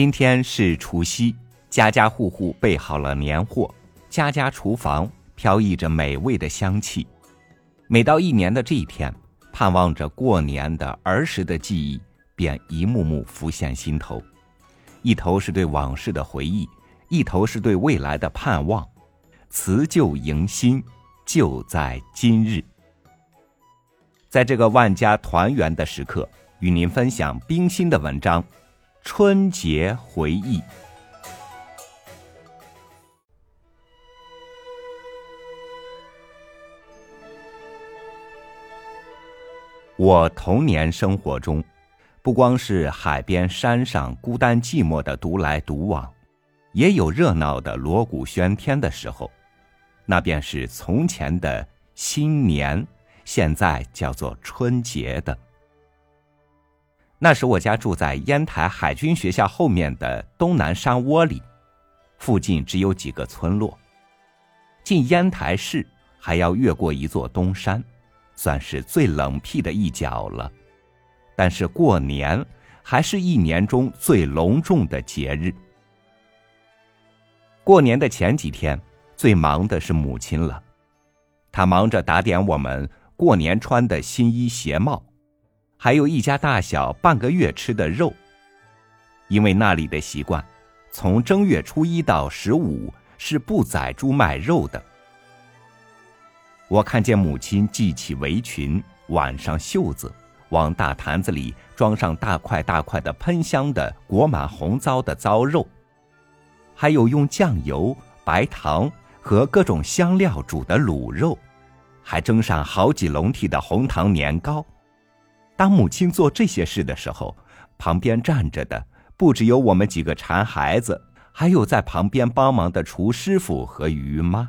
今天是除夕，家家户户备好了年货，家家厨房飘溢着美味的香气。每到一年的这一天，盼望着过年的儿时的记忆便一幕幕浮现心头，一头是对往事的回忆，一头是对未来的盼望。辞旧迎新，就在今日。在这个万家团圆的时刻，与您分享冰心的文章。春节回忆。我童年生活中，不光是海边、山上孤单寂寞的独来独往，也有热闹的锣鼓喧天的时候。那便是从前的新年，现在叫做春节的。那时我家住在烟台海军学校后面的东南山窝里，附近只有几个村落。进烟台市还要越过一座东山，算是最冷僻的一角了。但是过年还是一年中最隆重的节日。过年的前几天，最忙的是母亲了，她忙着打点我们过年穿的新衣鞋帽。还有一家大小半个月吃的肉，因为那里的习惯，从正月初一到十五是不宰猪卖肉的。我看见母亲系起围裙，挽上袖子，往大坛子里装上大块大块的喷香的裹满红糟的糟肉，还有用酱油、白糖和各种香料煮的卤肉，还蒸上好几笼屉的红糖年糕。当母亲做这些事的时候，旁边站着的不只有我们几个馋孩子，还有在旁边帮忙的厨师傅和鱼妈。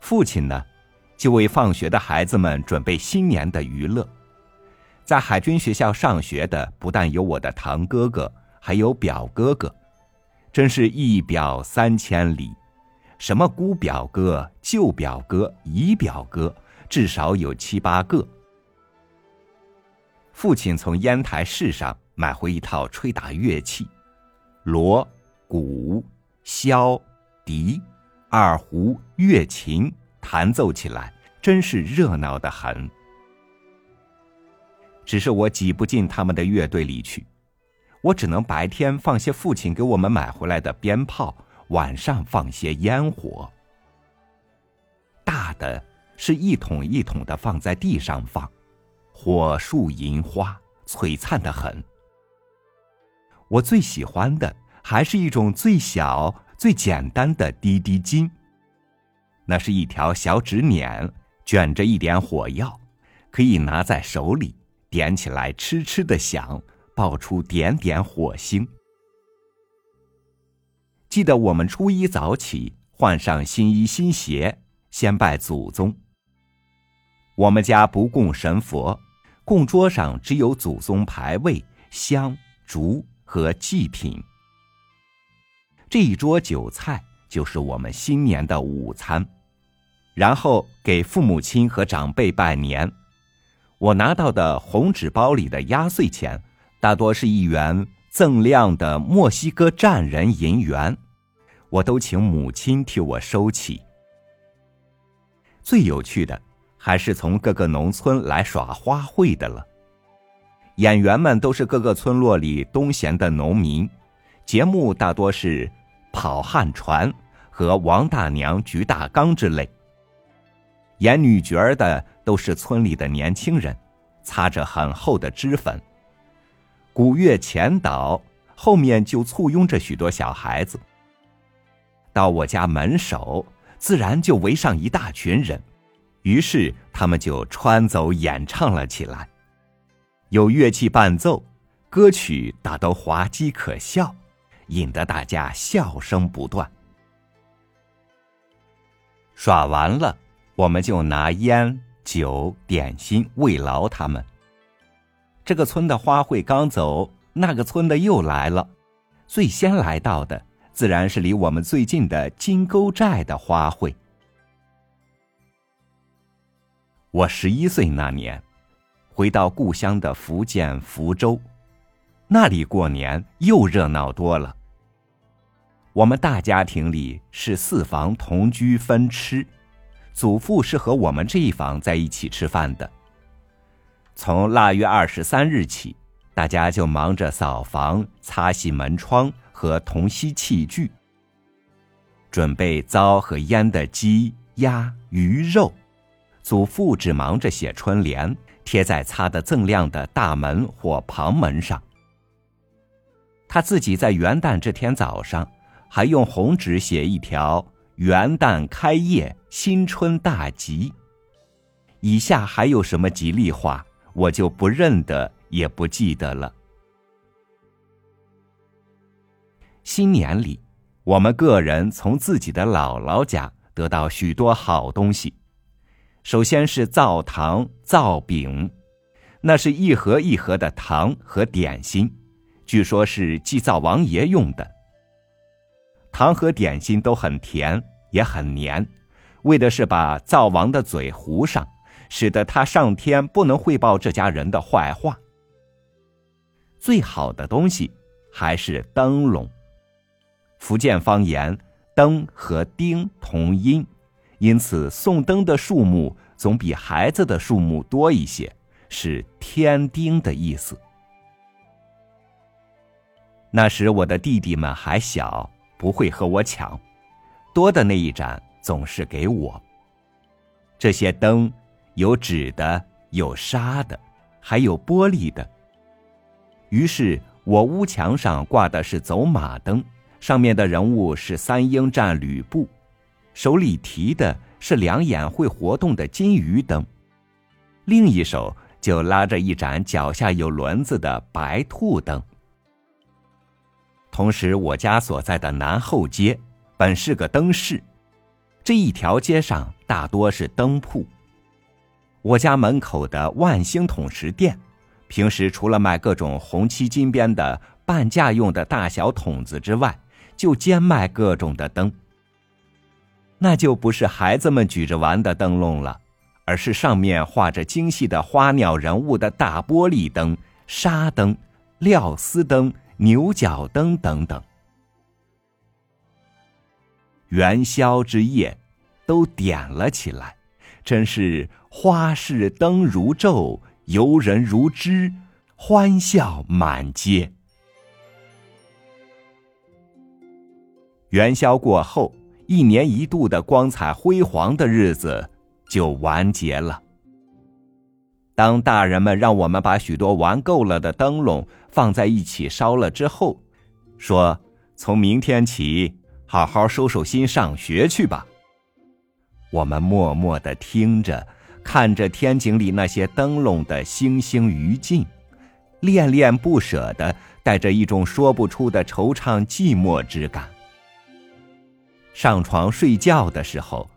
父亲呢，就为放学的孩子们准备新年的娱乐。在海军学校上学的不但有我的堂哥哥，还有表哥哥，真是一表三千里，什么姑表哥、舅表哥、姨表哥，至少有七八个。父亲从烟台市上买回一套吹打乐器，锣、鼓、箫、笛、二胡、乐琴，弹奏起来真是热闹的很。只是我挤不进他们的乐队里去，我只能白天放些父亲给我们买回来的鞭炮，晚上放些烟火。大的是一桶一桶的放在地上放。火树银花，璀璨的很。我最喜欢的还是一种最小、最简单的滴滴金。那是一条小纸捻，卷着一点火药，可以拿在手里，点起来哧哧的响，爆出点点火星。记得我们初一早起，换上新衣新鞋，先拜祖宗。我们家不供神佛。供桌上只有祖宗牌位、香烛和祭品。这一桌酒菜就是我们新年的午餐，然后给父母亲和长辈拜年。我拿到的红纸包里的压岁钱，大多是一元锃亮的墨西哥战人银元，我都请母亲替我收起。最有趣的。还是从各个农村来耍花卉的了。演员们都是各个村落里东闲的农民，节目大多是跑旱船和王大娘举大缸之类。演女角儿的都是村里的年轻人，擦着很厚的脂粉。鼓乐前导，后面就簇拥着许多小孩子。到我家门首，自然就围上一大群人。于是他们就穿走演唱了起来，有乐器伴奏，歌曲大都滑稽可笑，引得大家笑声不断。耍完了，我们就拿烟酒点心慰劳他们。这个村的花卉刚走，那个村的又来了，最先来到的自然是离我们最近的金沟寨的花卉。我十一岁那年，回到故乡的福建福州，那里过年又热闹多了。我们大家庭里是四房同居分吃，祖父是和我们这一房在一起吃饭的。从腊月二十三日起，大家就忙着扫房、擦洗门窗和同吸器具，准备糟和腌的鸡、鸭、鱼肉。祖父只忙着写春联，贴在擦得锃亮的大门或旁门上。他自己在元旦这天早上。还用红纸写一条“元旦开业，新春大吉”。以下还有什么吉利话，我就不认得，也不记得了。新年里，我们个人从自己的姥姥家得到许多好东西。首先是灶糖、灶饼，那是一盒一盒的糖和点心，据说是祭灶王爷用的。糖和点心都很甜，也很黏，为的是把灶王的嘴糊上，使得他上天不能汇报这家人的坏话。最好的东西还是灯笼。福建方言“灯”和“丁”同音，因此送灯的数目总比孩子的数目多一些，是添丁的意思。那时我的弟弟们还小。不会和我抢，多的那一盏总是给我。这些灯有纸的，有纱的，还有玻璃的。于是我屋墙上挂的是走马灯，上面的人物是三英战吕布，手里提的是两眼会活动的金鱼灯，另一手就拉着一盏脚下有轮子的白兔灯。同时，我家所在的南后街本是个灯市，这一条街上大多是灯铺。我家门口的万兴桶石店，平时除了卖各种红漆金边的半价用的大小桶子之外，就兼卖各种的灯。那就不是孩子们举着玩的灯笼了，而是上面画着精细的花鸟人物的大玻璃灯、纱灯、料丝灯。牛角灯等等，元宵之夜都点了起来，真是花市灯如昼，游人如织，欢笑满街。元宵过后，一年一度的光彩辉煌的日子就完结了。当大人们让我们把许多玩够了的灯笼放在一起烧了之后，说：“从明天起，好好收收心上学去吧。”我们默默的听着，看着天井里那些灯笼的星星余烬，恋恋不舍的，带着一种说不出的惆怅寂寞之感。上床睡觉的时候，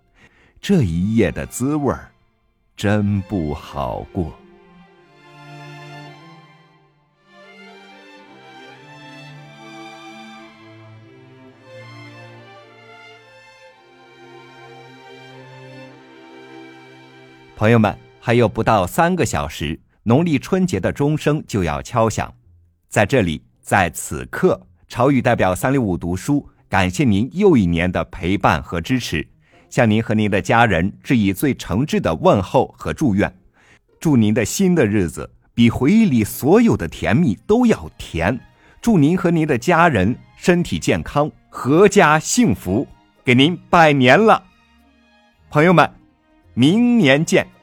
这一夜的滋味儿。真不好过，朋友们，还有不到三个小时，农历春节的钟声就要敲响。在这里，在此刻，朝雨代表三六五读书，感谢您又一年的陪伴和支持。向您和您的家人致以最诚挚的问候和祝愿，祝您的新的日子比回忆里所有的甜蜜都要甜。祝您和您的家人身体健康，阖家幸福。给您拜年了，朋友们，明年见。